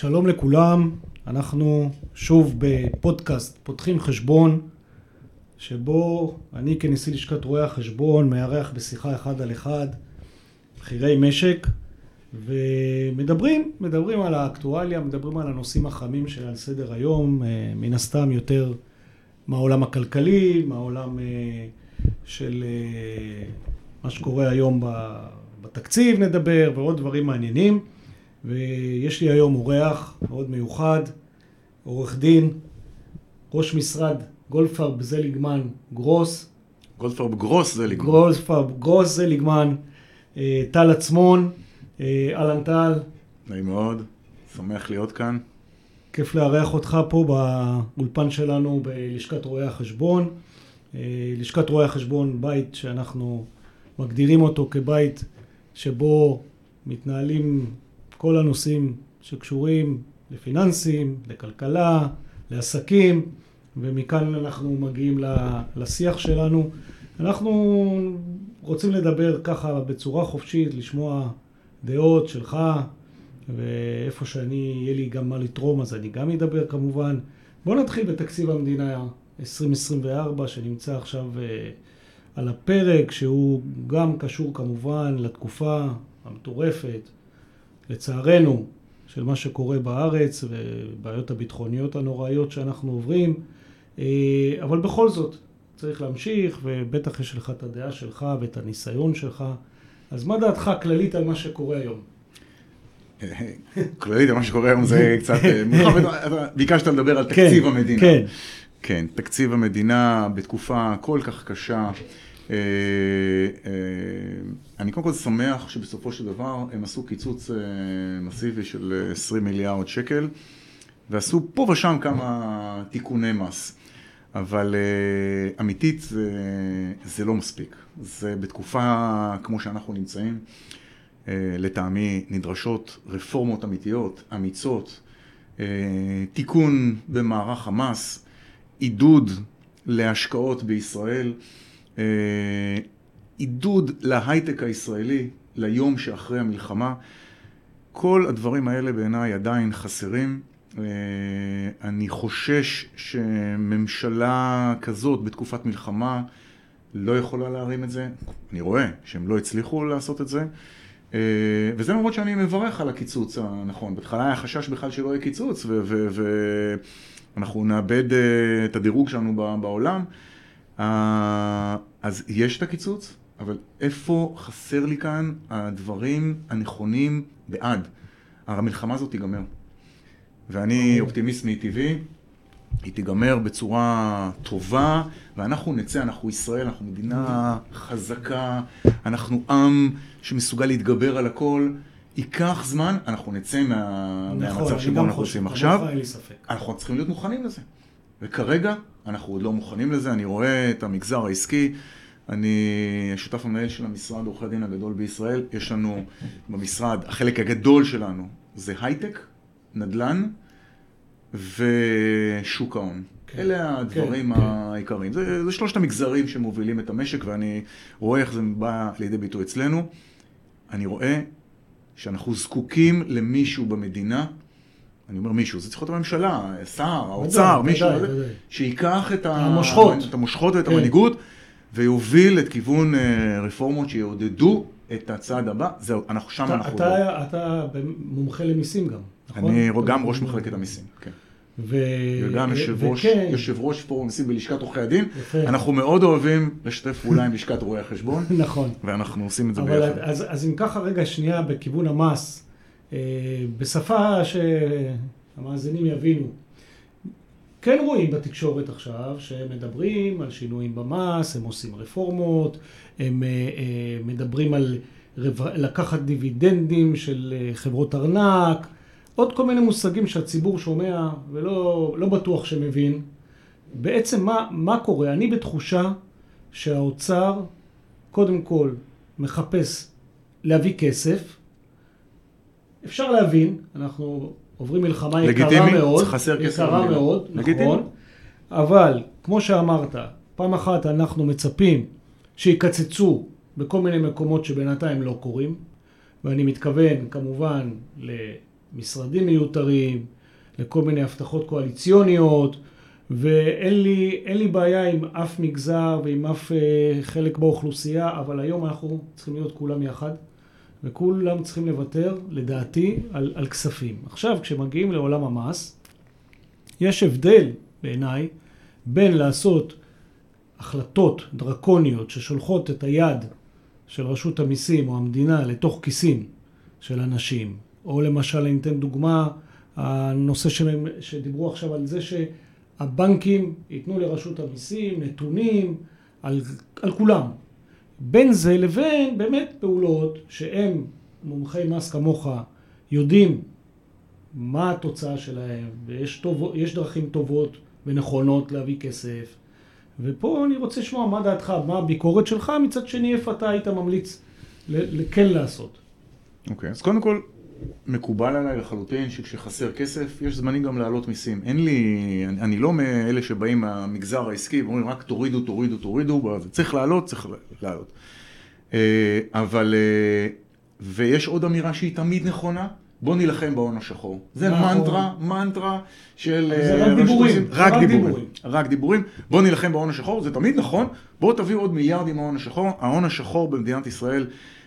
שלום לכולם, אנחנו שוב בפודקאסט פותחים חשבון שבו אני כנשיא לשכת רואי החשבון מארח בשיחה אחד על אחד בכירי משק ומדברים, מדברים על האקטואליה, מדברים על הנושאים החמים שעל סדר היום, אה, מן הסתם יותר מהעולם הכלכלי, מהעולם אה, של אה, מה שקורה היום בתקציב נדבר ועוד דברים מעניינים ויש לי היום אורח מאוד מיוחד, עורך דין, ראש משרד גולדפרב זליגמן גרוס. גולדפרב גרוס זליגמן. גולדפרב גרוס זליגמן, אה, טל עצמון, אה, אהלן טל. נעים מאוד, שמח להיות כאן. כיף לארח אותך פה באולפן שלנו בלשכת רואי החשבון. אה, לשכת רואי החשבון, בית שאנחנו מגדירים אותו כבית שבו מתנהלים כל הנושאים שקשורים לפיננסים, לכלכלה, לעסקים, ומכאן אנחנו מגיעים לשיח שלנו. אנחנו רוצים לדבר ככה בצורה חופשית, לשמוע דעות שלך, ואיפה שאני, יהיה לי גם מה לתרום, אז אני גם אדבר כמובן. בואו נתחיל בתקציב המדינה 2024, שנמצא עכשיו אה, על הפרק, שהוא גם קשור כמובן לתקופה המטורפת, לצערנו, של מה שקורה בארץ ובעיות הביטחוניות הנוראיות שאנחנו עוברים, אה, אבל בכל זאת צריך להמשיך, ובטח יש לך את הדעה שלך ואת הניסיון שלך. אז מה דעתך הכללית על מה שקורה היום? כללית על מה שקורה היום זה קצת, אה, ביקשת לדבר על כן, תקציב המדינה. כן. כן, תקציב המדינה בתקופה כל כך קשה. אה, אה, אני קודם כל שמח שבסופו של דבר הם עשו קיצוץ אה, מסיבי של 20 מיליארד שקל ועשו פה ושם כמה תיקוני מס. אבל אמיתית זה, זה לא מספיק. זה בתקופה כמו שאנחנו נמצאים, לטעמי נדרשות רפורמות אמיתיות, אמיצות, תיקון במערך המס, עידוד להשקעות בישראל. אה, עידוד להייטק הישראלי ליום שאחרי המלחמה. כל הדברים האלה בעיניי עדיין חסרים. אה, אני חושש שממשלה כזאת בתקופת מלחמה לא יכולה להרים את זה. אני רואה שהם לא הצליחו לעשות את זה. אה, וזה למרות שאני מברך על הקיצוץ הנכון. בהתחלה היה חשש בכלל שלא יהיה קיצוץ ואנחנו נאבד את הדירוג שלנו בעולם. אז יש את הקיצוץ, אבל איפה חסר לי כאן הדברים הנכונים בעד? הרי המלחמה הזאת תיגמר. ואני אופטימיסט מטבעי, היא תיגמר בצורה טובה, ואנחנו נצא, אנחנו ישראל, אנחנו מדינה חזקה, אנחנו עם שמסוגל להתגבר על הכל. ייקח זמן, אנחנו נצא מה... נכון, מהמצב שבו אנחנו עושים עכשיו. אנחנו צריכים להיות מוכנים לזה. וכרגע אנחנו עוד לא מוכנים לזה, אני רואה את המגזר העסקי, אני שותף המנהל של המשרד עורכי הדין הגדול בישראל, יש לנו במשרד, החלק הגדול שלנו זה הייטק, נדל"ן ושוק ההון. כן, אלה הדברים כן, העיקריים. כן. זה, זה שלושת המגזרים שמובילים את המשק ואני רואה איך זה בא לידי ביטוי אצלנו. אני רואה שאנחנו זקוקים למישהו במדינה אני אומר מישהו, זה צריך להיות הממשלה, שר, האוצר, מישהו, שייקח את המושכות, את המושכות ואת כן. המנהיגות, ויוביל את כיוון אה, רפורמות שיעודדו את הצעד הבא, זהו, אנחנו שם אנחנו... אתה, אתה מומחה למיסים גם, נכון? אני גם ראש מחלקת המיסים, כן. ו... וגם יושב ראש, וכן. יושב ראש פורום מיסים בלשכת עורכי הדין. יפה. אנחנו מאוד אוהבים לשתף פעולה עם לשכת רואי החשבון. נכון. ואנחנו עושים את זה ביחד. אז, אז אם ככה רגע שנייה בכיוון המס, בשפה שהמאזינים יבינו. כן רואים בתקשורת עכשיו שהם מדברים על שינויים במס, הם עושים רפורמות, הם אה, אה, מדברים על לקחת דיבידנדים של חברות ארנק, עוד כל מיני מושגים שהציבור שומע ולא לא בטוח שמבין. בעצם מה, מה קורה? אני בתחושה שהאוצר קודם כל מחפש להביא כסף, אפשר להבין, אנחנו עוברים מלחמה יקרה מאוד, חסר כסף יקרה מאוד, לגיטימי. נכון, אבל כמו שאמרת, פעם אחת אנחנו מצפים שיקצצו בכל מיני מקומות שבינתיים לא קורים, ואני מתכוון כמובן משרדים מיותרים, לכל מיני הבטחות קואליציוניות, ואין לי, לי בעיה עם אף מגזר ועם אף אה, חלק באוכלוסייה, אבל היום אנחנו צריכים להיות כולם יחד, וכולם צריכים לוותר, לדעתי, על, על כספים. עכשיו, כשמגיעים לעולם המס, יש הבדל בעיניי בין לעשות החלטות דרקוניות ששולחות את היד של רשות המיסים או המדינה לתוך כיסים של אנשים, או למשל, אני אתן דוגמה, הנושא שלהם, שדיברו עכשיו על זה שהבנקים ייתנו לרשות המיסים נתונים על, על כולם. בין זה לבין באמת פעולות שהם, מומחי מס כמוך, יודעים מה התוצאה שלהם, ויש טוב, דרכים טובות ונכונות להביא כסף. ופה אני רוצה לשמוע מה דעתך, מה הביקורת שלך, מצד שני איפה אתה היית ממליץ כן לעשות. אוקיי, okay, אז קודם כל, מקובל עליי לחלוטין שכשחסר כסף, יש זמנים גם להעלות מיסים. אין לי, אני, אני לא מאלה שבאים מהמגזר העסקי ואומרים רק תורידו, תורידו, תורידו, צריך לעלות, צריך לעלות. אה, אבל, אה, ויש עוד אמירה שהיא תמיד נכונה, בוא נילחם בהון השחור. זה נכון. מנטרה, מנטרה של... זה רק אה, דיבורים. רק דיבורים. רק דיבורים. בוא נילחם בהון השחור, זה תמיד נכון. בואו תביאו עוד מיליארדים מההון השחור. ההון השחור במדינת ישראל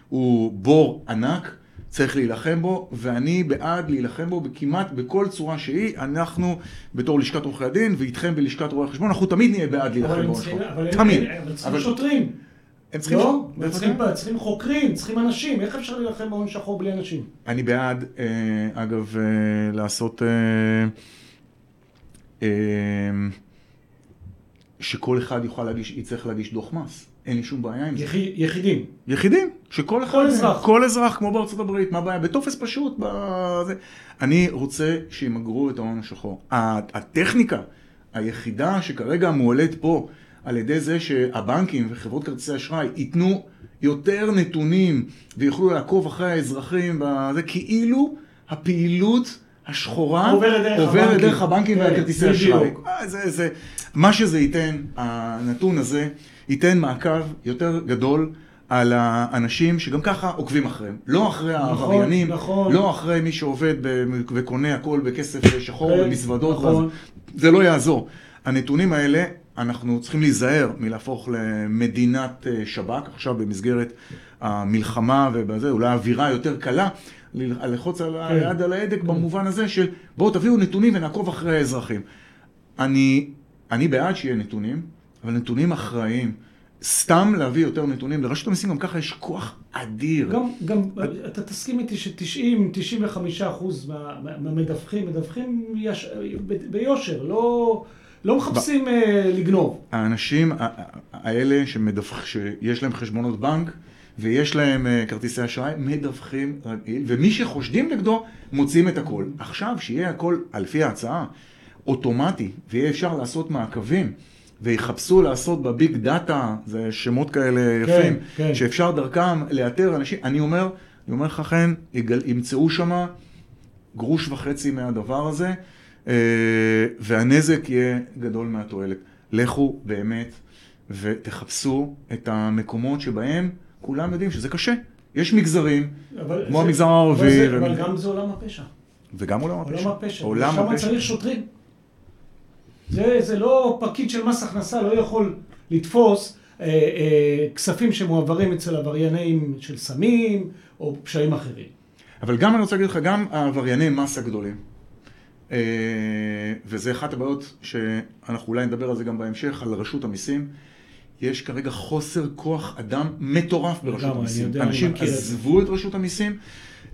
הוא בור ענק. צריך להילחם בו, ואני בעד להילחם בו כמעט בכל צורה שהיא. אנחנו, בתור לשכת עורכי הדין, ואיתכם בלשכת רואי החשבון, אנחנו תמיד נהיה בעד להילחם השחור. תמיד. אבל צריכים שוטרים. הם צריכים... לא, הם צריכים, צריכים חוקרים, צריכים אנשים, איך אפשר להילחם בהון שחור בלי אנשים? אני בעד, אה, אגב, אה, לעשות... אה, שכל אחד יוכל להגיש, יצטרך להגיש דוח מס. אין לי שום בעיה עם זה. יחידים. יחידים, שכל אחד... כל אזרח. כל אזרח, כמו בארצות הברית, מה הבעיה? בטופס פשוט, בזה. אני רוצה שימגרו את ההון השחור. הטכניקה היחידה שכרגע מועלית פה, על ידי זה שהבנקים וחברות כרטיסי אשראי ייתנו יותר נתונים ויוכלו לעקוב אחרי האזרחים, בזה, כאילו הפעילות השחורה עוברת דרך הבנקים כן, והכרטיסי אשראי. אה, זה, זה, מה שזה ייתן, הנתון הזה, ייתן מעקב יותר גדול על האנשים שגם ככה עוקבים אחריהם. לא אחרי נכון, העבריינים, נכון. לא אחרי מי שעובד וקונה הכל בכסף שחור כן, במזוודות, נכון. זה לא יעזור. הנתונים האלה אנחנו צריכים להיזהר מלהפוך למדינת אה, שב"כ, עכשיו במסגרת המלחמה ובזה, אולי אווירה יותר קלה, ללחוץ על כן. היד על ההדק כן. במובן הזה של בואו תביאו נתונים ונעקוב אחרי האזרחים. אני, אני בעד שיהיה נתונים, אבל נתונים אחראיים. סתם להביא יותר נתונים, לרשות המיסים גם ככה יש כוח אדיר. גם, גם אתה תסכים איתי ש-90-95 אחוז מהמדווחים, מדווחים ביושר, לא... לא מחפשים ב... אה, לגנוב. האנשים האלה שמדווח, שיש להם חשבונות בנק ויש להם אה, כרטיסי אשראי, מדווחים רגיל, ומי שחושדים נגדו, מוצאים את הכל. עכשיו, שיהיה הכל, על פי ההצעה, אוטומטי, ויהיה אפשר לעשות מעקבים. ויחפשו לעשות בביג דאטה, זה שמות כאלה כן, יפים, כן. שאפשר דרכם לאתר אנשים, אני אומר, אני אומר לך חן, ימצאו שמה גרוש וחצי מהדבר הזה, אה, והנזק יהיה גדול מהתועלת. לכו באמת ותחפשו את המקומות שבהם כולם יודעים שזה קשה. יש מגזרים, כמו זה, המגזר הערבי. אבל, אבל גם זה עולם הפשע. וגם עולם הפשע. עולם הפשע. עולם הפשע. שם צריך שוטרים. זה, זה לא פקיד של מס הכנסה, לא יכול לתפוס אה, אה, כספים שמועברים אצל עבריינים של סמים או פשעים אחרים. אבל גם אני רוצה להגיד לך, גם העברייני מס הגדולים, אה, וזה אחת הבעיות שאנחנו אולי נדבר על זה גם בהמשך, על רשות המיסים. יש כרגע חוסר כוח אדם מטורף ברשות המיסים. אנשים עזבו את רשות המיסים,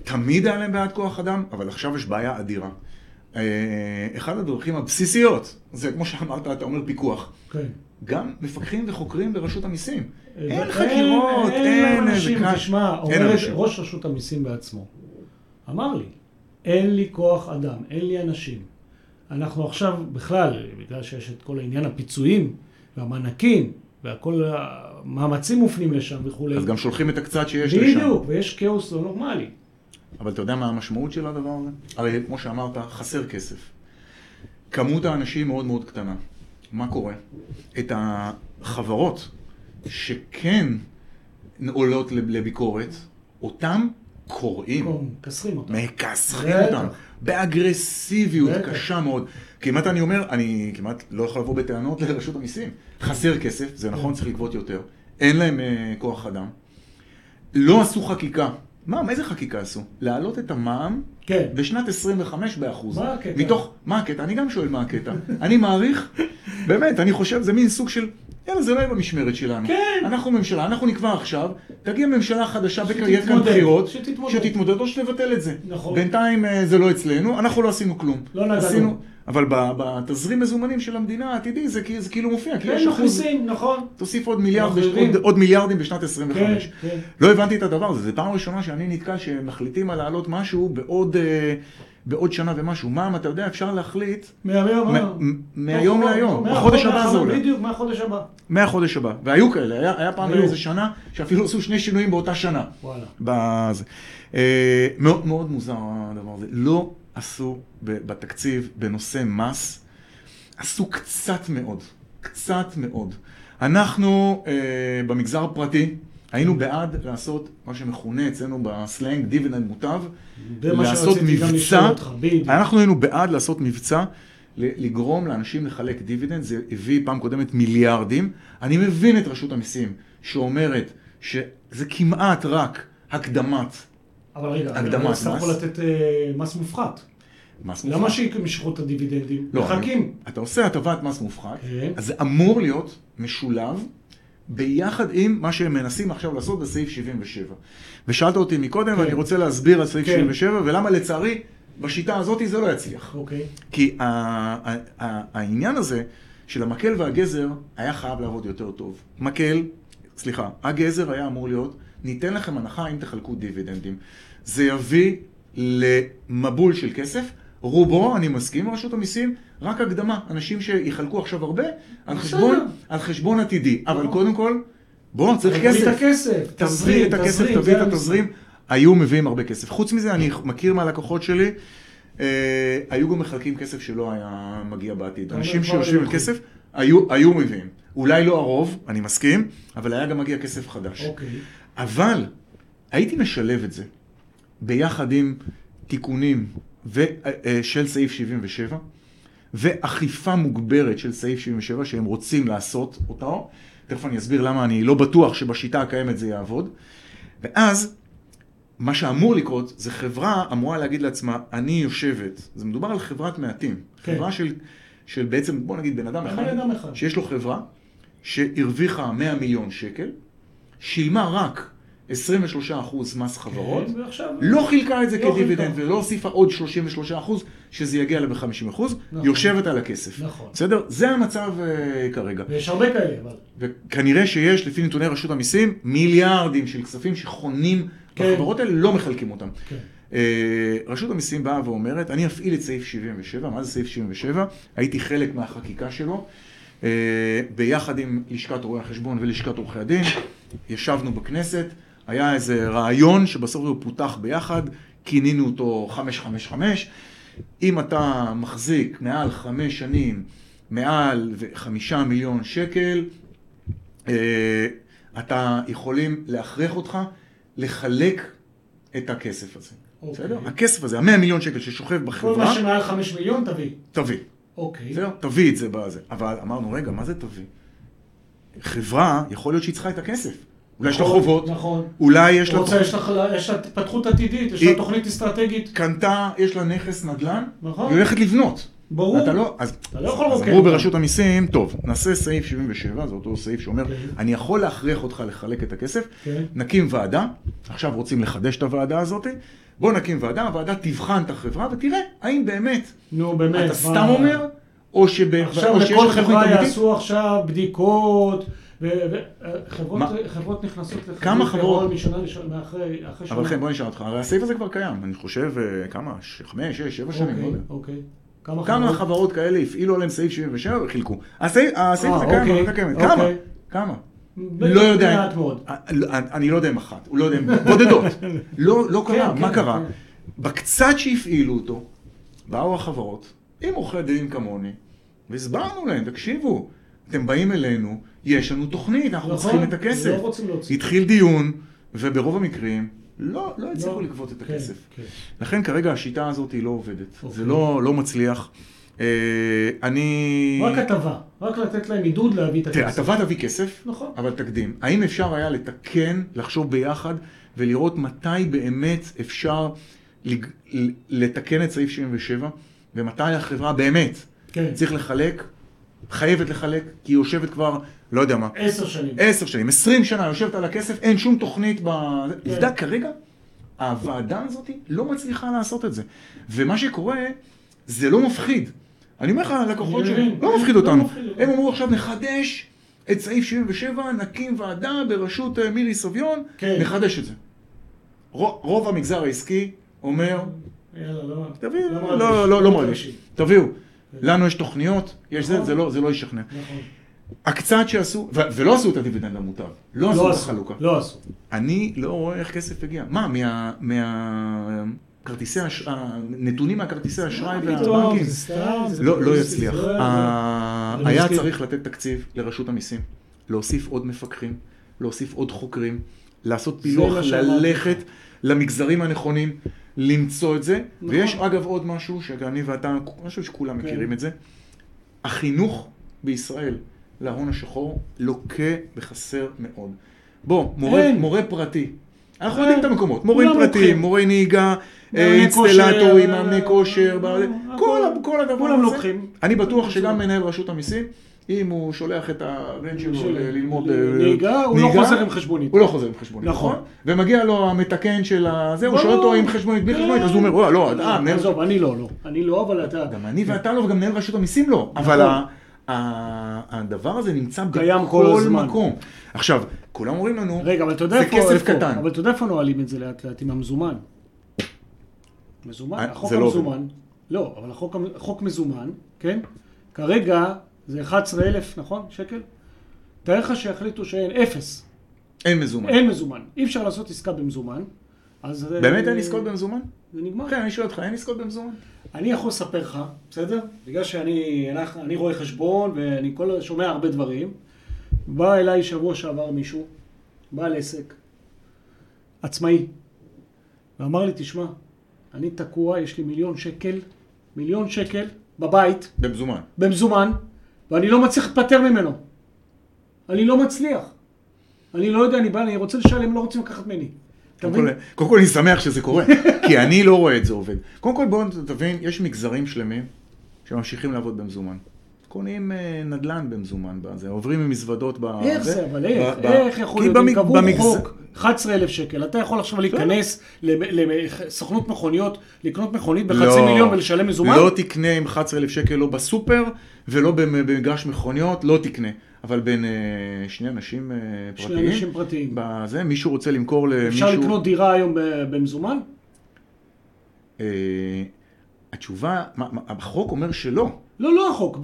תמיד היה להם בעד כוח אדם, אבל עכשיו יש בעיה אדירה. אה, אחד הדרכים הבסיסיות, זה כמו שאמרת, אתה אומר פיקוח. כן. גם מפקחים וחוקרים ברשות המיסים. אין חקירות, אין איזה כאן. תשמע, אומר ראש רשות המיסים בעצמו, אמר לי, אין לי כוח אדם, אין לי אנשים. אנחנו עכשיו בכלל, בגלל שיש את כל העניין הפיצויים והמענקים והכל המאמצים מופנים לשם וכולי. אז גם שולחים את הקצת שיש לשם. בדיוק, ויש כאוס לא נורמלי. אבל אתה יודע מה המשמעות של הדבר הזה? הרי כמו שאמרת, חסר כסף. כמות האנשים מאוד מאוד קטנה. מה קורה? את החברות שכן עולות לביקורת, אותם קוראים, מכסחים אותם. מכסחים. אותם, באגרסיביות בטח. קשה מאוד. כמעט אני אומר, אני כמעט לא יכול לבוא בטענות לרשות המיסים. חסר כסף, זה נכון, צריך לגבות יותר. אין להם אה, כוח אדם. לא עשו חקיקה. מה, איזה חקיקה עשו? להעלות את המע"מ כן. בשנת 25 באחוז. מה הקטע? מתוך, מה הקטע? אני גם שואל מה הקטע. אני מעריך, באמת, אני חושב, זה מין סוג של, יאללה, זה לא יהיה במשמרת שלנו. כן. אנחנו ממשלה, אנחנו נקבע עכשיו, תגיע ממשלה חדשה, בקר- יהיה כאן בחירות, שתתמודד. שתתמודד או שתבטל את זה. נכון. בינתיים אה, זה לא אצלנו, אנחנו לא עשינו כלום. לא נגענו. אבל בתזרים מזומנים של המדינה העתידי, זה זה כאילו מופיע, כי יש כן, אחוז, מכניסים, נכון. תוסיף עוד מיליארד, בש-. עוד- עוד מיליארדים בשנת 25. כן, כן. לא הבנתי את הדבר הזה, זו פעם ראשונה שאני נתקל שמחליטים על להעלות משהו בעוד, אה, בעוד שנה ומשהו. מע"מ, אתה יודע, אפשר להחליט מהיום, מהיום להיום, מהחודש בחודש הבא זה עולה. בדיוק, מהחודש הבא. מהחודש הבא. והיו כאלה, היה, היה פעם. איזה שנה שאפילו עשו שני שינויים באותה שנה. וואלה. בזה. אה, מאוד, מאוד מוזר הדבר הזה. לא עשו בתקציב בנושא מס, עשו קצת מאוד, קצת מאוד. אנחנו אה, במגזר הפרטי היינו בעד לעשות מה שמכונה אצלנו בסלנג דיבידנד מוטב, לעשות מבצע, אותך. אנחנו היינו בעד לעשות מבצע, לגרום לאנשים לחלק דיבידנד, זה הביא פעם קודמת מיליארדים. אני מבין את רשות המיסים שאומרת שזה כמעט רק הקדמת אבל רגע, הקדמת אבל יצטרכו מס. לתת אה, מס מופחת. מס למה מופחת. שימשכו את הדיבידנדים? לא, מחכים. אתה עושה הטבת מס מופחת, כן. אז זה אמור להיות משולב ביחד עם מה שהם מנסים עכשיו לעשות בסעיף 77. ושאלת אותי מקודם, כן. ואני רוצה להסביר על סעיף כן. 77, ולמה לצערי בשיטה הזאת זה לא יצליח. אוקיי. כי ה- ה- ה- העניין הזה של המקל והגזר היה חייב לעבוד יותר טוב. מקל, סליחה, הגזר היה אמור להיות, ניתן לכם הנחה אם תחלקו דיבידנדים. זה יביא למבול של כסף. רובו, אני מסכים עם רשות המיסים, רק הקדמה. אנשים שיחלקו עכשיו הרבה, על. חשבון, על חשבון עתידי. אבל. קודם כל, בוא, צריך תביא כסף. את הכסף. תביא תזרים, את הכסף, תזרים, תביא את התזרים. היו מביאים הרבה כסף. חוץ מזה, אני מכיר מהלקוחות שלי, אה, היו גם מחלקים כסף שלא היה מגיע בעתיד. אתה אנשים אומר, כבר שיושבים על כסף, היו, היו מביאים. אולי לא הרוב, אני מסכים, אבל היה גם מגיע כסף חדש. אוקיי. אבל הייתי משלב את זה ביחד עם תיקונים ו, אה, אה, של סעיף 77 ואכיפה מוגברת של סעיף 77 שהם רוצים לעשות אותו. תכף אני אסביר למה אני לא בטוח שבשיטה הקיימת זה יעבוד. ואז מה שאמור לקרות זה חברה אמורה להגיד לעצמה, אני יושבת, זה מדובר על חברת מעטים, כן. חברה של, של בעצם, בוא נגיד בן אדם אחד, אדם אחד. שיש לו חברה שהרוויחה 100 מיליון שקל, שילמה רק 23% מס חברות, כן, ועכשיו... לא חילקה את זה לא כדיבידנד חילקה. ולא הוסיפה עוד 33% שזה יגיע לה ב-50%, נכון. יושבת על הכסף. נכון. בסדר? זה המצב uh, כרגע. ויש הרבה כאלה, אבל... וכנראה שיש, לפי נתוני רשות המיסים, מיליארדים של כספים שחונים כן. בחברות האלה, לא מחלקים אותם. כן. אה, רשות המיסים באה ואומרת, אני אפעיל את סעיף 77, מה זה סעיף 77? הייתי חלק מהחקיקה שלו, אה, ביחד עם לשכת רואי החשבון ולשכת עורכי הדין, ישבנו בכנסת, היה איזה רעיון שבסוף הוא פותח ביחד, כינינו אותו 555. אם אתה מחזיק מעל חמש שנים, מעל חמישה מיליון שקל, אה, אתה יכולים להכריח אותך לחלק את הכסף הזה. אוקיי. בסדר? הכסף הזה, המאה מיליון שקל ששוכב כל בחברה, מה שמעל חמש מיליון תביא. תביא. אוקיי. בסדר? תביא את זה בזה. אבל אמרנו, רגע, מה זה תביא? חברה, יכול להיות שהיא צריכה את הכסף. אולי יש לה נכון, חובות, נכון. אולי יש לה... רוצה, יש לה התפתחות עתידית, יש לה תוכנית אסטרטגית. קנתה, יש לה נכס נדל"ן, נכון. היא הולכת לבנות. ברור. אתה לא, אז, אתה לא יכול אז אמרו. ברשות המיסים, טוב, נעשה סעיף 77, זה אותו סעיף שאומר, כן. אני יכול להכריח אותך לחלק את הכסף, כן. נקים ועדה, עכשיו רוצים לחדש את הוועדה הזאת, בוא נקים ועדה, הוועדה תבחן את החברה ותראה האם באמת נו, באמת. אתה סתם אומר, או שב- עכשיו או שיש לכל לך תוכנית חברה אמיתית. יעשו עכשיו בדיקות? חברות נכנסות לחברות כמה חברות? משנה לשנה, אחרי שנה. אבל כן, בוא נשאל אותך, הרי הסעיף הזה כבר קיים, אני חושב, אה, כמה? חמש, שש, שבע שנים, לא אוקיי, יודע. אוקיי. כמה חברות? כאלה הפעילו עליהם סעיף 77 וחילקו? הסעיף הסעיף אה, הזה קיים, אוקיי. אוקיי. כמה? כמה? ב- לא יודע. מעט מאוד. אה, לא, אני לא יודע אם אחת, הוא לא יודע אם... בודדות. לא לא קרה, כן, מה כן, קרה? כן. בקצת שהפעילו אותו, באו החברות, עם עורכי דין כמוני, והסברנו להם, תקשיבו, אתם באים אלינו, יש לנו תוכנית, אנחנו נכון, צריכים את הכסף. לא רוצים להוציא. התחיל דיון, וברוב המקרים לא, לא הצליחו לא. לגבות את כן, הכסף. כן. לכן כרגע השיטה הזאת היא לא עובדת. אוקיי. זה לא, לא מצליח. אה, אני... רק הטבה, רק לתת להם עידוד להביא את הכסף. תראה, הטבה תביא כסף, נכון. אבל תקדים. האם אפשר היה לתקן, לחשוב ביחד ולראות מתי באמת אפשר לג... לתקן את סעיף 77 ומתי החברה באמת כן. צריך לחלק, חייבת לחלק, כי היא יושבת כבר, לא יודע מה, עשר שנים. עשר שנים, עשרים שנה יושבת על הכסף, אין שום תוכנית ב... כן. עובדה, כרגע הוועדה הזאת לא מצליחה לעשות את זה. ומה שקורה, זה לא מפחיד. אני אומר לך, הלקוחות שלי. לא מפחיד לא אותנו. הם אמרו עכשיו נחדש את סעיף 77, נקים ועדה בראשות אה, מירי סביון, כן. נחדש את זה. רו- רוב המגזר העסקי אומר, יאללה, לא. תביאו, לא לא, לא, לא, לא מרגיש. תביאו. לנו יש תוכניות, יש זה, נכון. לא- זה לא ישכנע. נכון. הקצת שעשו, ו- ולא עשו את הדיבידנד המוטב, לא עשו את החלוקה. לא עשו. אני לא רואה איך כסף הגיע. מה, מה... מה... כרטיסי אשראי, הנתונים מהכרטיסי אשראי והבנקים, לא, לא יצליח. לא ה- אני היה. צריך לתת תקציב לרשות המיסים, להוסיף עוד מפקחים, להוסיף עוד חוקרים, לעשות פילוח, ללכת למגזרים הנכונים, למצוא את זה. נכון. ויש אגב עוד משהו שאני ואתה, אני חושב שכולם כן. מכירים את זה. החינוך בישראל להון השחור לוקה בחסר מאוד. בוא, מורה, אין. מורה פרטי. אנחנו אין. יודעים את המקומות, מורים כולם פרטיים. מורי נהיגה, אה, אינסטלטורים, כושר, מאמני אה, כושר, אה. כל הדבר הזה. כולם לוקחים. אני בטוח שגם. מנהל רשות המיסים, אם הוא שולח את הבן שלו ללמוד אה, נהיגה, הוא לא חוזר עם חשבונית. הוא לא חוזר עם חשבונית, נכון. נכון? ומגיע לו המתקן של הזה, הוא. שואל אותו עם חשבונית, בלי חשבונית, אז הוא אומר, "וואי, לא, אה, מנהל עזוב, אני לא, לא. אני לא, אבל אתה... גם אני ואתה לא, וגם מנהל רשות המיסים לא. אבל נכון. ה- הדבר הזה נמצא קיים כל בכל הזמן. מקום. עכשיו, כולם אומרים לנו, רגע, אבל אתה יודע זה איפה... כסף איפה- קטן. אבל אתה יודע איפה נועלים את זה לאט לאט עם המזומן? מזומן? אה, החוק זה לא המזומן. לא, אבל החוק החוק מזומן, כן? כרגע זה 11,000, נכון? שקל? תאר לך שיחליטו שאין אפס. אין מזומן. אין מזומן. אי אפשר לעשות עסקה במזומן. אז... באמת אה, אין עסקאות במזומן? זה נגמר. כן, אני שואל אותך, אין עסקאות במזומן? אני יכול לספר לך, בסדר? בגלל שאני אנחנו- אני רואה חשבון ואני כל, שומע הרבה דברים. בא אליי שבוע שעבר מישהו, בעל עסק, עצמאי, ואמר לי, תשמע, אני תקוע, יש לי מיליון שקל, מיליון שקל בבית, במזומן. במזומן, ואני לא מצליח להיפטר ממנו. אני לא מצליח. אני לא יודע, אני בא, אני רוצה לשלם, לא רוצים לקחת ממני. קודם? כל, קודם כל אני שמח שזה קורה, כי אני לא רואה את זה עובד. קודם כל בואו תבין, יש מגזרים שלמים שממשיכים לעבוד במזומן. קונים אה, נדל"ן במזומן בזה, עוברים ממזוודות ב... איך זה, אבל איך? איך יכול להיות? במג- קבעו חוק, 11,000 שקל. אתה יכול עכשיו להיכנס לסוכנות מכוניות, לקנות מכונית בחצי לא, מיליון ולשלם מזומן? לא תקנה עם 11,000 שקל לא בסופר ולא במ- במגרש מכוניות, לא תקנה. אבל בין אה, שני אנשים אה, פרטיים, שני אנשים פרטיים. בזה, מישהו רוצה למכור למישהו... אפשר לקנות דירה היום במזומן? אה, התשובה, מה, מה, החוק אומר שלא. לא, לא החוק,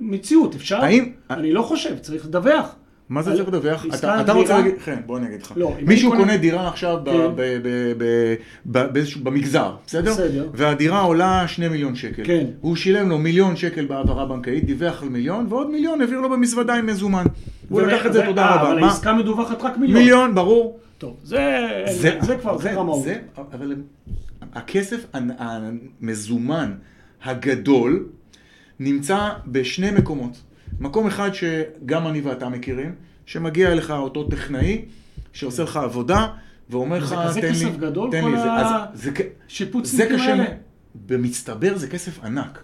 מציאות, אפשר? האם- אני לא חושב, צריך לדווח. מה זה צריך לדווח? אתה, רוצה? להגיד, כן, בוא אני אגיד לך. לא, מישהו קונה- דירה עכשיו ב- כן. ב- ב- ב- ב- באיזשהו- במגזר, בסדר? בסדר. והדירה עולה שני מיליון שקל. כן. הוא שילם לו מיליון שקל בהעברה בנקאית, דיווח על מיליון, ועוד מיליון העביר לו במזוודה עם מזומן. הוא לקח את זה, תודה אה, רבה. אבל? העסקה מדווחת רק מיליון. מיליון, ברור. טוב, זה זה כבר, זה רמאות. זה, אבל הכסף המזומן הגדול נמצא בשני מקומות. מקום אחד שגם אני ואתה מכירים, שמגיע אליך אותו טכנאי, שעושה לך עבודה, ואומר לך, תן לי, כסף גדול, תן כל לי, זה, אז זה, כ- זה שיפוצניקים קשה, האלה. במצטבר זה כסף ענק.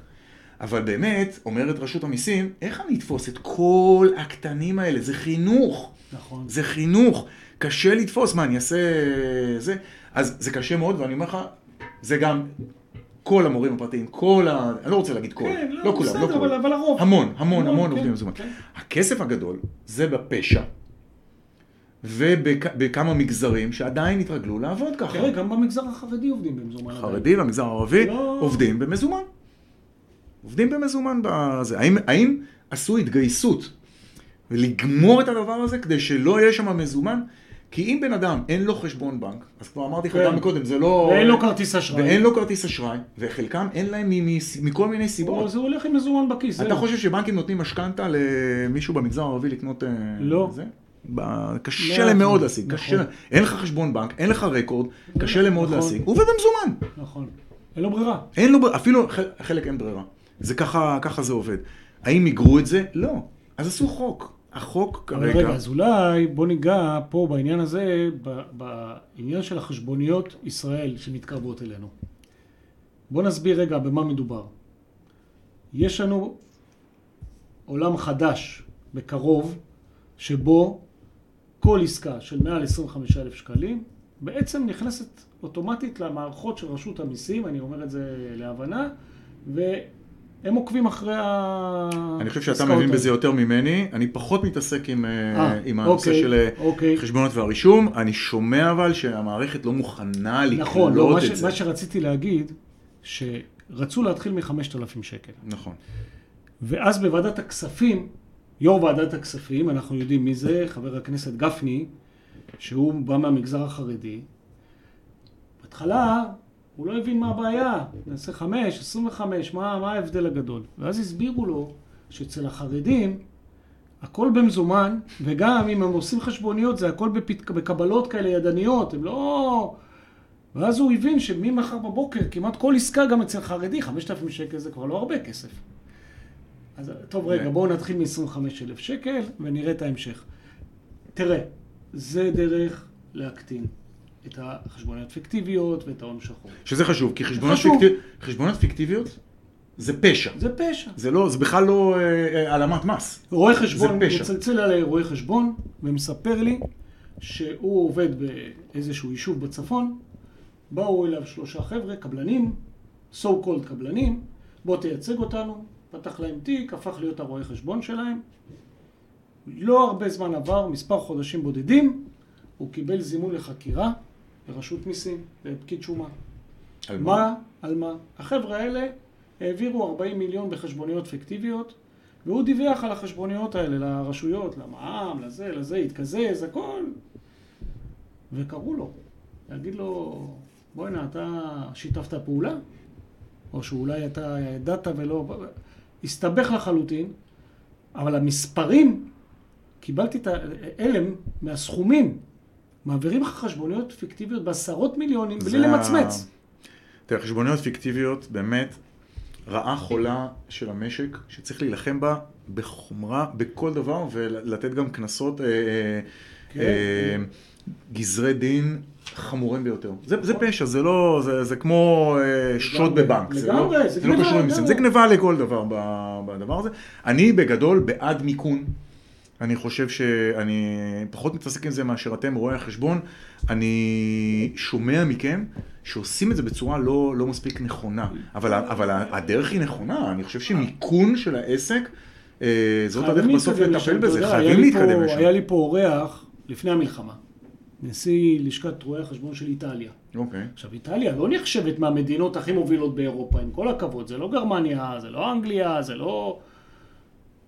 אבל באמת, אומרת רשות המיסים, איך אני אתפוס את כל הקטנים האלה? זה חינוך. נכון. זה חינוך, קשה לתפוס, מה אני אעשה זה? אז זה קשה מאוד, ואני אומר לך, זה גם כל המורים הפרטיים, כל ה... אני לא רוצה להגיד כל, כן, לא כולם, לא בסדר, אבל- כולם. אבל הרוב. המון, המון, המון כן, עובדים במזומן. כן. הכסף הגדול זה בפשע, ובכמה מגזרים שעדיין התרגלו לעבוד ככה. תראה, גם במגזר החרדי עובדים במזומן. החרדי והמגזר הערבי לא. עובדים במזומן. עובדים במזומן בזה. האם, האם עשו התגייסות לגמור את הדבר הזה כדי שלא יהיה שם מזומן? כי אם בן אדם אין לו חשבון בנק, אז כבר אמרתי לך כן. גם מקודם, זה לא... ואין לו כרטיס אשראי. ואין לו כרטיס אשראי, וחלקם אין להם מכל מיני סיבות. זה הולך עם מזומן בכיס. אתה. חושב שבנקים נותנים משכנתה למישהו במגזר הערבי לקנות... אה, לא. קשה להם מאוד להשיג, נכון. קשה, אין לך חשבון בנק, אין לך רקורד, קשה להם מאוד נכון. להשיג, הוא במזומן. נכון. אין לו ברירה. אין לו, בר- אפילו חלק אין ברירה. זה ככה, ככה זה עובד. האם מיגרו את זה? לא. אז עשו חוק. החוק כרגע... רגע, אז אולי בוא ניגע פה בעניין הזה, בעניין של החשבוניות ישראל שמתקרבות אלינו. בוא נסביר רגע במה מדובר. יש לנו עולם חדש בקרוב, שבו כל עסקה של מעל 25,000 שקלים בעצם נכנסת אוטומטית למערכות של רשות המיסים, אני אומר את זה להבנה, והם עוקבים אחרי ה... אני חושב שאתה מבין. בזה יותר ממני, אני פחות מתעסק עם, אה, אה, עם הנושא אוקיי, של אה, אוקיי. חשבונות והרישום, אני שומע אבל שהמערכת לא מוכנה נכון, לא, לקלוט את ש, זה. מה שרציתי להגיד, שרצו להתחיל מ-5,000 שקל. נכון. ואז בוועדת הכספים, יו"ר ועדת הכספים, אנחנו יודעים מי זה, חבר הכנסת גפני, שהוא בא מהמגזר החרדי. בהתחלה הוא לא הבין מה הבעיה, נעשה 5, 25, מה, מה ההבדל הגדול? ואז הסבירו לו שאצל החרדים הכל במזומן, וגם אם הם עושים חשבוניות זה הכל בפת... בקבלות כאלה ידניות, הם לא... ואז הוא הבין שממחר בבוקר כמעט כל עסקה גם אצל חרדי, 5,000 שקל זה כבר לא הרבה כסף. אז טוב רגע, בואו נתחיל מ-25,000 שקל ונראה את ההמשך. תראה, זה דרך להקטין את החשבוניות פיקטיביות ואת ההון שחור. שזה חשוב, כי חשבונות, חשוב. פיקטיב... חשבונות פיקטיביות זה פשע. זה פשע. זה לא, זה בכלל לא אה, אה, העלמת מס. רואה חשבון. מצלצל עליי רואה חשבון ומספר לי שהוא עובד באיזשהו יישוב בצפון, באו אליו שלושה חבר'ה, קבלנים, so called קבלנים, בוא תייצג אותנו, פתח להם תיק, הפך להיות הרואה חשבון שלהם. לא הרבה זמן עבר, מספר חודשים בודדים, הוא קיבל זימון לחקירה לרשות מיסים, לפקיד שומה. על מה? על מה? החבר'ה האלה העבירו 40 מיליון בחשבוניות פיקטיביות, והוא דיווח על החשבוניות האלה לרשויות, למע"מ, לזה, לזה, התקזז, הכל. וקראו לו, להגיד לו, בוא'נה, אתה שיתפת פעולה? או שאולי אתה ידעת ולא... הסתבך לחלוטין, אבל המספרים, קיבלתי את ההלם מהסכומים. מעבירים לך חשבוניות פיקטיביות בעשרות מיליונים בלי זה למצמץ. תראה, חשבוניות פיקטיביות, באמת, רעה חולה של המשק, שצריך להילחם בה בחומרה, בכל דבר, ולתת גם קנסות, אה, אה, כן. אה, גזרי דין חמורים ביותר. זה, זה פשע, זה לא, זה, זה כמו אה, שוד לגמרי, בבנק. זה לגמרי, לא, זה זה לא קשור למיסים. זה גניבה לכל דבר בדבר הזה. אני בגדול בעד מיכון. אני חושב שאני פחות מתעסק עם זה מאשר אתם, רואי החשבון. אני שומע מכם שעושים את זה בצורה לא, לא מספיק נכונה. אבל, אבל הדרך היא נכונה, אני חושב שמיכון של העסק, אה, זאת הדרך בסוף לטפל בזה, יודע, חייבים להתקדם לשם. היה לי פה אורח לפני המלחמה, נשיא לשכת רואי החשבון של איטליה. אוקיי. עכשיו, איטליה לא נחשבת מהמדינות הכי מובילות באירופה, עם כל הכבוד, זה לא גרמניה, זה לא אנגליה, זה לא...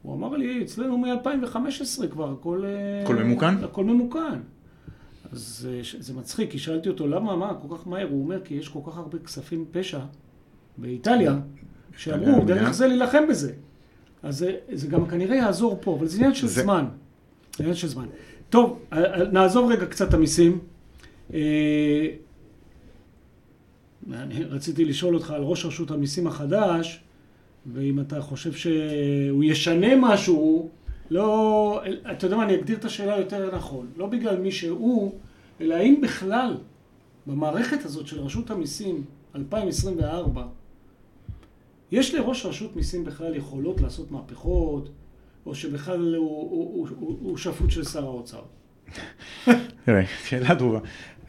הוא אמר לי, אצלנו מ-2015 כבר הכל... אה, הכל ממוכן? הכל ממוכן. אז אה, זה מצחיק, כי שאלתי אותו, למה, מה, כל כך מהר? הוא אומר, כי יש כל כך הרבה כספים פשע באיטליה, שאמרו. דרך זה להילחם בזה. אז זה, זה גם כנראה יעזור פה, אבל זה עניין של זה- זמן. עניין של זמן. טוב, אה, נעזוב רגע קצת את המיסים. אני רציתי לשאול אותך על ראש רשות המיסים החדש, ואם אתה חושב שהוא ישנה משהו, לא, אתה יודע מה, אני אגדיר את השאלה יותר נכון. לא בגלל מי שהוא, אלא האם בכלל במערכת הזאת של רשות המיסים 2024, יש לראש רשות מיסים בכלל יכולות לעשות מהפכות, או שבכלל הוא, הוא, הוא, הוא, שפוט של שר האוצר? תראה, שאלה טובה.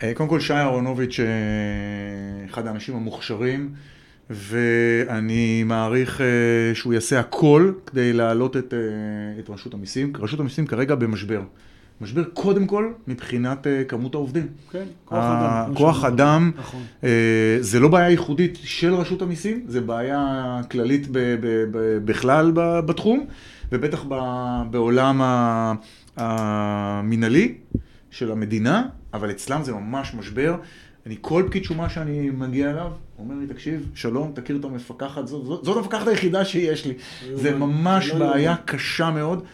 אה, קודם כל, שי אהרונוביץ', אה, אחד האנשים המוכשרים, ואני מעריך אה, שהוא יעשה הכל כדי להעלות את, אה, את רשות המיסים. רשות המיסים כרגע במשבר. משבר קודם כל מבחינת אה, כמות העובדים. כן, כוח אדם. כוח שאמרת. אדם, נכון. זה לא בעיה ייחודית של רשות המיסים, זה בעיה כללית ב- ב- ב- בכלל בתחום, ובטח בעולם המינהלי של המדינה, אבל אצלם זה ממש משבר. אני, כל פקיד שומה שאני מגיע אליו, אומר לי, תקשיב, שלום, תכיר את המפקחת, זאת, זאת, זאת המפקחת היחידה שיש לי. זה יאומן, ממש זה לא בעיה. קשה מאוד.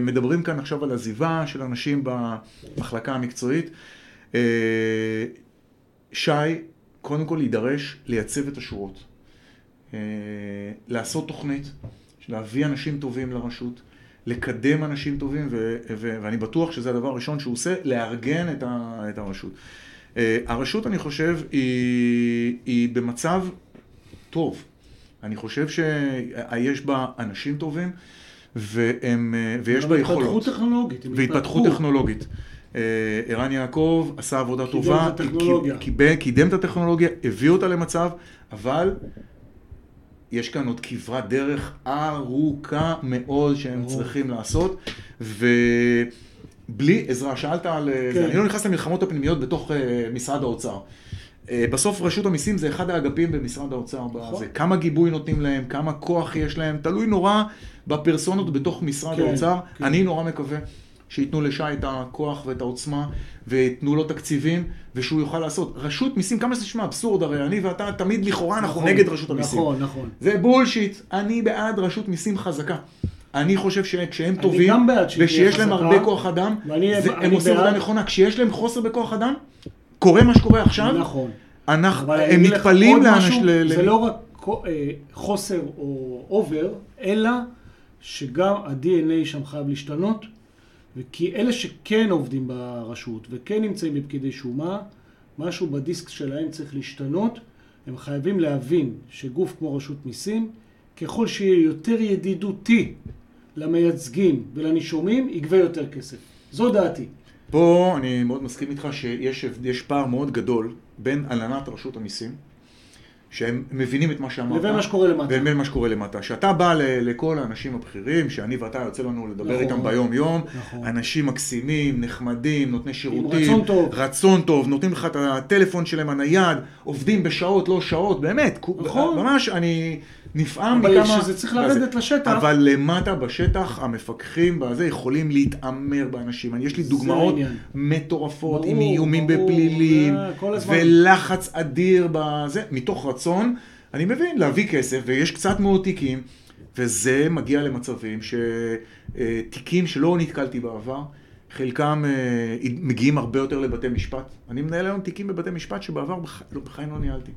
מדברים כאן עכשיו על עזיבה של אנשים במחלקה המקצועית. אה, שי, קודם כל יידרש לייצב את השורות. אה, לעשות תוכנית, להביא אנשים טובים לרשות, לקדם אנשים טובים, ו- ו- ואני בטוח שזה הדבר הראשון שהוא עושה, לארגן את, ה- את הרשות. אה, הרשות, אני חושב, היא, היא במצב טוב. אני חושב שיש בה אנשים טובים, והם, אה, ויש בה יכולות. והתפתחות טכנולוגית. והתפתחות טכנולוגית. אה, ערן יעקב עשה עבודה קידם טובה, את הטכנולוגיה. קידם, קידם את הטכנולוגיה, הביא אותה למצב, אבל יש כאן עוד כברת דרך ארוכה מאוד שהם. צריכים לעשות, ובלי עזרה, שאלת על כן. זה. אני לא נכנס למלחמות הפנימיות בתוך uh, משרד האוצר. Uh, בסוף רשות המיסים זה אחד האגפים במשרד האוצר. נכון. בזה. כמה גיבוי נותנים להם, כמה כוח יש להם, תלוי נורא בפרסונות בתוך משרד כן, האוצר. כן. אני נורא מקווה שייתנו לשי את הכוח ואת העוצמה, וייתנו לו תקציבים, ושהוא יוכל לעשות. רשות מיסים, כמה זה נשמע אבסורד, הרי אני ואתה תמיד לכאורה אנחנו נכון, נגד רשות המיסים. נכון, נכון. זה בולשיט, אני בעד רשות מיסים חזקה. אני חושב שכשהם טובים, ושיש להם הרבה כוח אדם, ואני- זה- אני הם עושים עבודה נכונה. כשיש להם חוסר בכוח אדם, קורה מה שקורה עכשיו, נכון. אנחנו, הם מתפלאים לאנשים... ל- זה ל- לא רק אה, חוסר או אובר, אלא שגם ה-DNA שם חייב להשתנות, וכי אלה שכן עובדים ברשות וכן נמצאים בפקידי שומה, משהו בדיסק שלהם צריך להשתנות. הם חייבים להבין שגוף כמו רשות מיסים, ככל שיהיה יותר ידידותי למייצגים ולנישומים, יגבה יותר כסף. זו דעתי. פה אני מאוד מסכים איתך שיש פער מאוד גדול בין הלנת רשות המיסים, שהם מבינים את מה שאמרת, לבין מה שקורה למטה. לבין מה שקורה למטה. שאתה בא לכל האנשים הבכירים, שאני ואתה יוצא לנו לדבר נכון. איתם ביום-יום, נכון. אנשים מקסימים, נחמדים, נותני שירותים, רצון טוב. רצון טוב, נותנים לך את הטלפון שלהם הנייד, עובדים בשעות, לא שעות, באמת, נכון. ממש אני נפעם אבל מכמה... שזה צריך לרדת לשטח. אבל למטה בשטח, המפקחים בזה יכולים להתעמר באנשים. יש לי זה דוגמאות. מטורפות, ברור, עם איומים ברור, בפלילים, זה. ולחץ אדיר בזה, מתוך רצון, אני מבין, להביא כסף, ויש קצת מאוד תיקים, וזה מגיע למצבים שתיקים שלא נתקלתי בעבר, חלקם אה, מגיעים הרבה יותר לבתי משפט. אני מנהל היום תיקים בבתי משפט שבעבר לא, בחיים לא ניהלתי.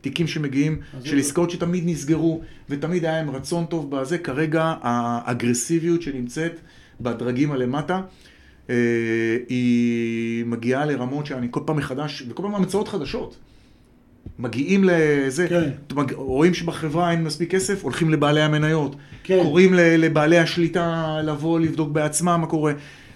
תיקים שמגיעים, של זה- עסקאות שתמיד נסגרו, ותמיד היה עם רצון טוב בזה, כרגע האגרסיביות שנמצאת בדרגים הלמטה, אה, היא מגיעה לרמות שאני כל פעם מחדש, וכל פעם המצאות חדשות. מגיעים לזה, כן. מג- רואים שבחברה אין מספיק כסף, הולכים לבעלי המניות. כן. קוראים לבעלי השליטה לבוא לבדוק בעצמם מה קורה.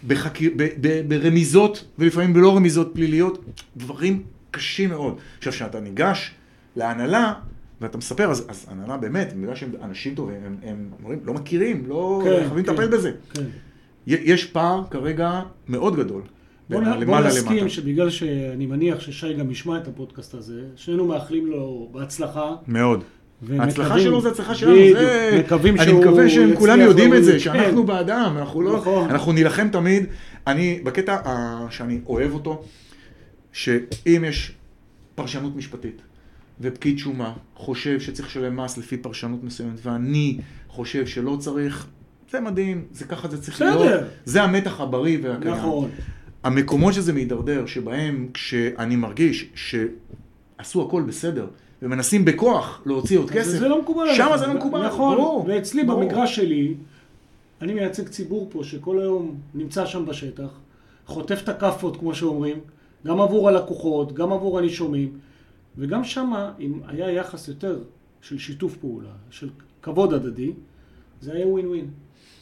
בחקיר, ב, ב, ברמיזות, ולפעמים בלא רמיזות פליליות, דברים קשים מאוד. עכשיו, כשאתה ניגש להנהלה, ואתה מספר, אז, אז הנהלה באמת, בגלל שהם אנשים טובים, הם, הם אומרים, לא מכירים, לא כן, חייבים כן. לטפל בזה. כן. יש פער כרגע מאוד גדול. בוא, בין נ- בוא הלמעלה נסכים למטה. שבגלל שאני מניח ששי גם ישמע את הפודקאסט הזה, שנינו מאחלים לו בהצלחה. מאוד. ההצלחה שלו זה הצלחה שלנו, זה... מקווים אני שהוא מקווה שהם כולם יודעים את זה. שאנחנו כן. בעדם, אנחנו לא... נכון. אנחנו נילחם תמיד. אני, בקטע ה- שאני אוהב אותו, שאם יש פרשנות משפטית, ופקיד שומה חושב שצריך לשלם מס לפי פרשנות מסוימת, ואני חושב שלא צריך, זה מדהים, זה ככה זה צריך. להיות. זה המתח הבריא והקיים. נכון. המקומות שזה מידרדר, שבהם כשאני מרגיש שעשו הכל בסדר, ומנסים בכוח להוציא עוד כסף, זה לא מקובל שם. זה לא מקובל, נכון, ברור. ואצלי ברור. במגרש שלי, אני מייצג ציבור פה שכל היום נמצא שם בשטח, חוטף את הכאפות, כמו שאומרים, גם עבור הלקוחות, גם עבור הנישומים, וגם שם, אם היה יחס יותר של שיתוף פעולה, של כבוד הדדי, זה היה ווין ווין.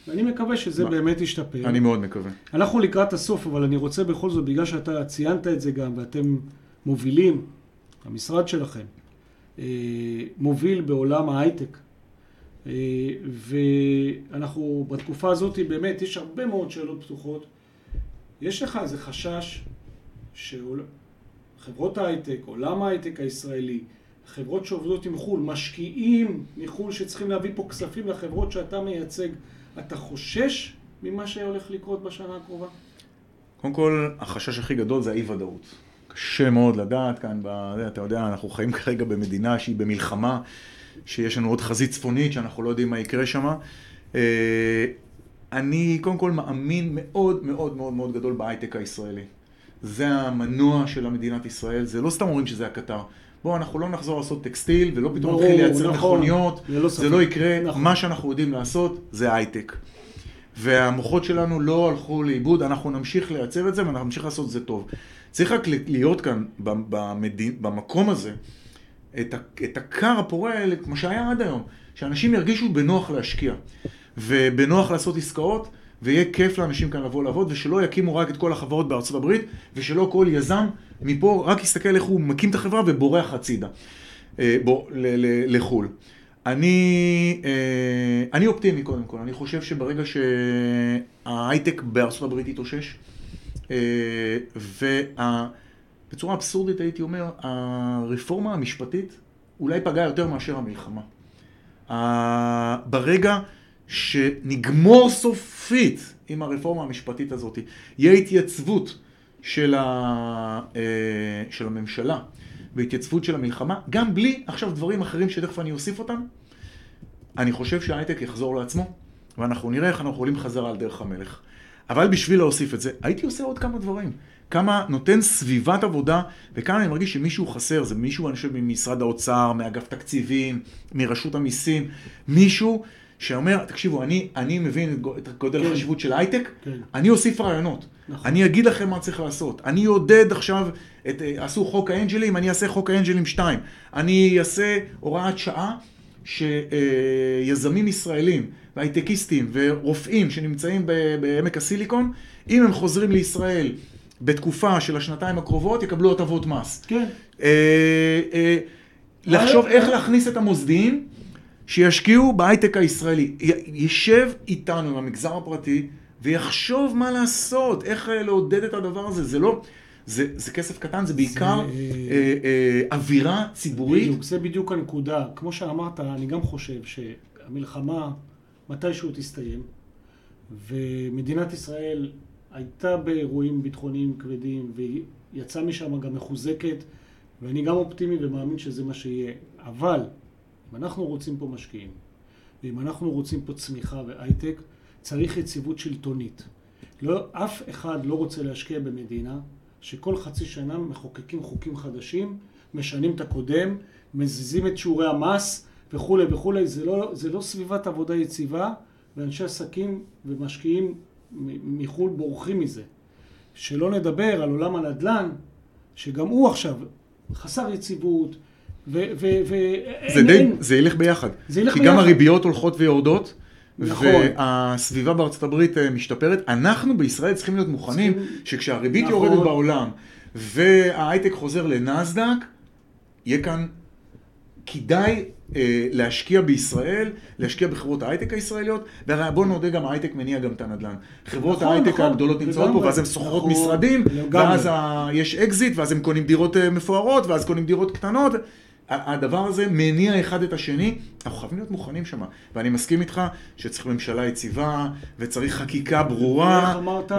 ואני מקווה שזה מה? באמת ישתפר. אני מאוד מקווה. אנחנו לקראת הסוף, אבל אני רוצה בכל זאת, בגלל שאתה ציינת את זה גם, ואתם מובילים, המשרד שלכם, אה, מוביל בעולם ההייטק. אה, ואנחנו בתקופה הזאת, באמת, יש הרבה מאוד שאלות פתוחות. יש לך איזה חשש שחברות ההייטק, עולם ההייטק הישראלי, חברות שעובדות עם חו"ל, משקיעים מחו"ל שצריכים להביא פה כספים לחברות שאתה מייצג, אתה חושש ממה שהולך לקרות בשנה הקרובה? קודם כל, החשש הכי גדול זה האי-ודאות. קשה מאוד לדעת כאן, ב... אתה יודע, אנחנו חיים כרגע במדינה שהיא במלחמה, שיש לנו עוד חזית צפונית שאנחנו לא יודעים מה יקרה שם. אני קודם כל מאמין מאוד מאוד מאוד מאוד גדול בהייטק הישראלי. זה המנוע של המדינת ישראל, זה לא סתם אומרים שזה הקטר. בואו, אנחנו לא נחזור לעשות טקסטיל, ולא פתאום נתחיל לייצר נכון, מכוניות, זה, לא, זה לא יקרה. נכון. מה שאנחנו יודעים לעשות זה הייטק. והמוחות שלנו לא הלכו לאיבוד, אנחנו נמשיך לייצר את זה ואנחנו נמשיך לעשות את זה טוב. צריך רק להיות כאן, במדין, במקום הזה, את, את הכר הפורה האלה, כמו שהיה עד היום, שאנשים ירגישו בנוח להשקיע, ובנוח לעשות עסקאות, ויהיה כיף לאנשים כאן לבוא לעבוד, ושלא יקימו רק את כל החברות בארצות הברית, ושלא כל יזם מפה רק יסתכל איך הוא מקים את החברה ובורח הצידה, אה, בוא, לחו"ל. אני, אה, אני אופטימי קודם כל, אני חושב שברגע שההייטק בארצות הברית יתאושש, אה, ובצורה אבסורדית הייתי אומר, הרפורמה המשפטית אולי פגעה יותר מאשר המלחמה. ברגע שנגמור סופית עם הרפורמה המשפטית הזאת, יהיה התייצבות של, ה, אה, של הממשלה והתייצבות של המלחמה, גם בלי עכשיו דברים אחרים שתכף אני אוסיף אותם, אני חושב שההייטק יחזור לעצמו, ואנחנו נראה איך אנחנו עולים חזרה על דרך המלך. אבל בשביל להוסיף את זה, הייתי עושה עוד כמה דברים. כמה נותן סביבת עבודה, וכאן אני מרגיש שמישהו חסר, זה מישהו, אני חושב, ממשרד האוצר, מאגף תקציבים, מרשות המיסים, מישהו שאומר, תקשיבו, אני, אני מבין את גודל כן. החשיבות של הייטק, כן. אני אוסיף רעיונות. נכון. אני אגיד לכם מה צריך לעשות. אני אעודד עכשיו, את, אה, עשו חוק האנג'לים, אני אעשה חוק האנג'לים 2. אני אעשה הוראת שעה שיזמים ישראלים והייטקיסטים ורופאים שנמצאים בעמק הסיליקון, אם הם חוזרים לישראל בתקופה של השנתיים הקרובות, יקבלו הטבות מס. כן. אה, אה, לחשוב איך להכניס את המוסדיים שישקיעו בהייטק הישראלי. יישב איתנו עם המגזר הפרטי ויחשוב מה לעשות, איך אה, לעודד את הדבר הזה. זה לא... זה, זה כסף קטן, זה בעיקר זה... אה, אה, אווירה ציבורית. בדיוק, זה בדיוק הנקודה. כמו שאמרת, אני גם חושב שהמלחמה מתישהו תסתיים, ומדינת ישראל הייתה באירועים ביטחוניים כבדים, ויצאה משם גם מחוזקת, ואני גם אופטימי ומאמין שזה מה שיהיה. אבל, אם אנחנו רוצים פה משקיעים, ואם אנחנו רוצים פה צמיחה והייטק, צריך יציבות שלטונית. לא, אף אחד לא רוצה להשקיע במדינה שכל חצי שנה מחוקקים חוקים חדשים, משנים את הקודם, מזיזים את שיעורי המס וכולי וכולי. זה לא, זה לא סביבת עבודה יציבה, ואנשי עסקים ומשקיעים מחו"ל בורחים מזה. שלא נדבר על עולם הנדל"ן, שגם הוא עכשיו חסר יציבות, ו... ו, ו זה, די, אין, זה ילך ביחד. זה ילך כי ביחד. כי גם הריביות הולכות ויורדות. נכון. והסביבה בארצות הברית אה, משתפרת. אנחנו בישראל צריכים להיות מוכנים צריכים... שכשהריבית נכון. יורדת בעולם וההייטק חוזר לנסד"ק, יהיה כאן כדאי אה, להשקיע בישראל, להשקיע בחברות ההייטק הישראליות, והרי בואו נודה גם ההייטק מניע גם את הנדל"ן. חברות נכון, ההייטק נכון, הגדולות נמצאות פה, ואז הן שוכרות נכון, משרדים, לגמרי. ואז ה... יש אקזיט, ואז הם קונים דירות אה, מפוארות, ואז קונים דירות קטנות. הדבר הזה מניע אחד את השני, אנחנו חייבים להיות מוכנים שם. ואני מסכים איתך שצריך ממשלה יציבה, וצריך חקיקה ברורה. איך אמרת?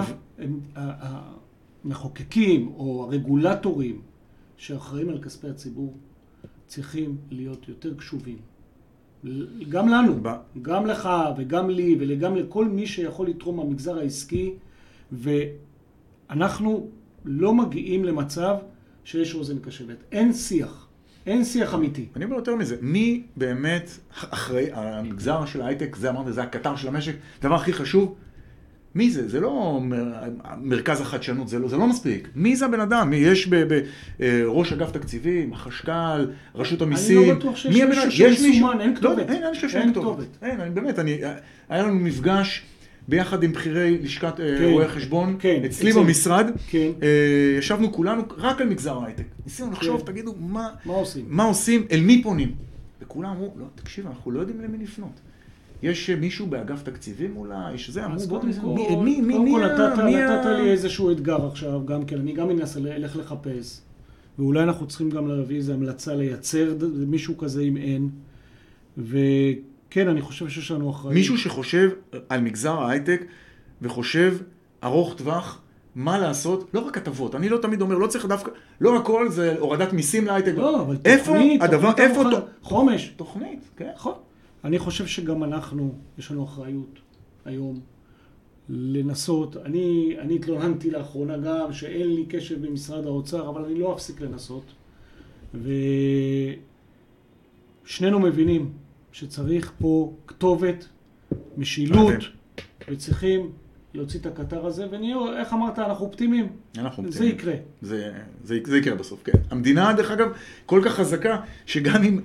המחוקקים או הרגולטורים שאחראים על כספי הציבור צריכים להיות יותר קשובים. גם לנו, גם לך וגם לי וגם לכל מי שיכול לתרום במגזר העסקי, ואנחנו לא מגיעים למצב שיש אוזן קשבת. אין שיח. אין שיח אמיתי. אני אומר יותר מזה, מי באמת אחראי, המגזר של ההייטק, זה אמרתי, זה הקטר של המשק, הדבר הכי חשוב, מי זה? זה לא מרכז החדשנות, זה לא, זה לא מספיק. מי זה הבן אדם? מי יש בראש אגף תקציבים, החשכ"ל, רשות המיסים? אני לא בטוח שיש מישהו שמסומן, אין כתובת. לא, אין, אני חושב שאין כתובת. אין, אני באמת, אני, היה לנו מפגש ביחד עם בכירי לשכת אה, כן, רואי החשבון, כן, אצלי אצל... במשרד, כן. אה, ישבנו כולנו רק על מגזר ההייטק. ניסינו כן. לחשוב, תגידו, מה, מה עושים? מה עושים, אל מי פונים? וכולם אמרו, לא, תקשיב, אנחנו לא יודעים למי לפנות. יש מישהו באגף תקציבים אולי, שזה אמרו, בוא נראה, מי, מי, מי, מי, נתת, מי נתת לי איזשהו אתגר עכשיו, גם כן, אני גם אנסה ללך לחפש, ואולי אנחנו צריכים גם להביא איזו המלצה לייצר מישהו כזה אם אין, ו... כן, אני חושב שיש לנו אחריות. מישהו שחושב על מגזר ההייטק וחושב ארוך טווח, מה לעשות, לא רק הטבות, אני לא תמיד אומר, לא צריך דווקא, לא הכל זה הורדת מיסים להייטק. לא, אבל איפה תוכנית, הדבר, תוכנית איפה... תוכנית חומש. תוכנית, כן. נכון. אני חושב שגם אנחנו, יש לנו אחריות היום לנסות. אני, אני התלוננתי לאחרונה גם שאין לי קשב במשרד האוצר, אבל אני לא אפסיק לנסות. ושנינו מבינים שצריך פה כתובת, משילות, מדהים. וצריכים להוציא את הקטר הזה, ונהיה, איך אמרת, אנחנו אופטימיים. אנחנו זה אופטימיים. יקרה. זה, זה, זה יקרה בסוף, כן. המדינה, דרך אגב, כל כך חזקה, שגם אם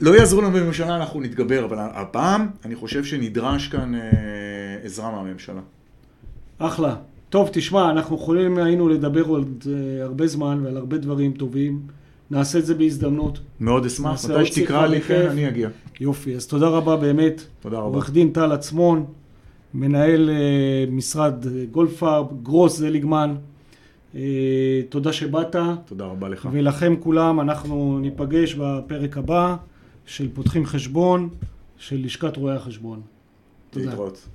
לא יעזרו לנו בממשלה, אנחנו נתגבר, אבל הפעם, אני חושב שנדרש כאן אה, עזרה מהממשלה. אחלה. טוב, תשמע, אנחנו יכולים היינו לדבר עוד אה, הרבה זמן ועל הרבה דברים טובים. נעשה את זה בהזדמנות. מאוד אשמח, מתי שתקרא לי. כן, אני אגיע. יופי, אז תודה רבה באמת. תודה רבה. עורך דין טל עצמון, מנהל אה, משרד אה, גולדפרב, גרוס זליגמן. אה, תודה שבאת, תודה רבה לך. ולכם כולם, אנחנו ניפגש בפרק הבא של פותחים חשבון של לשכת רואי החשבון. תודה. להתראות.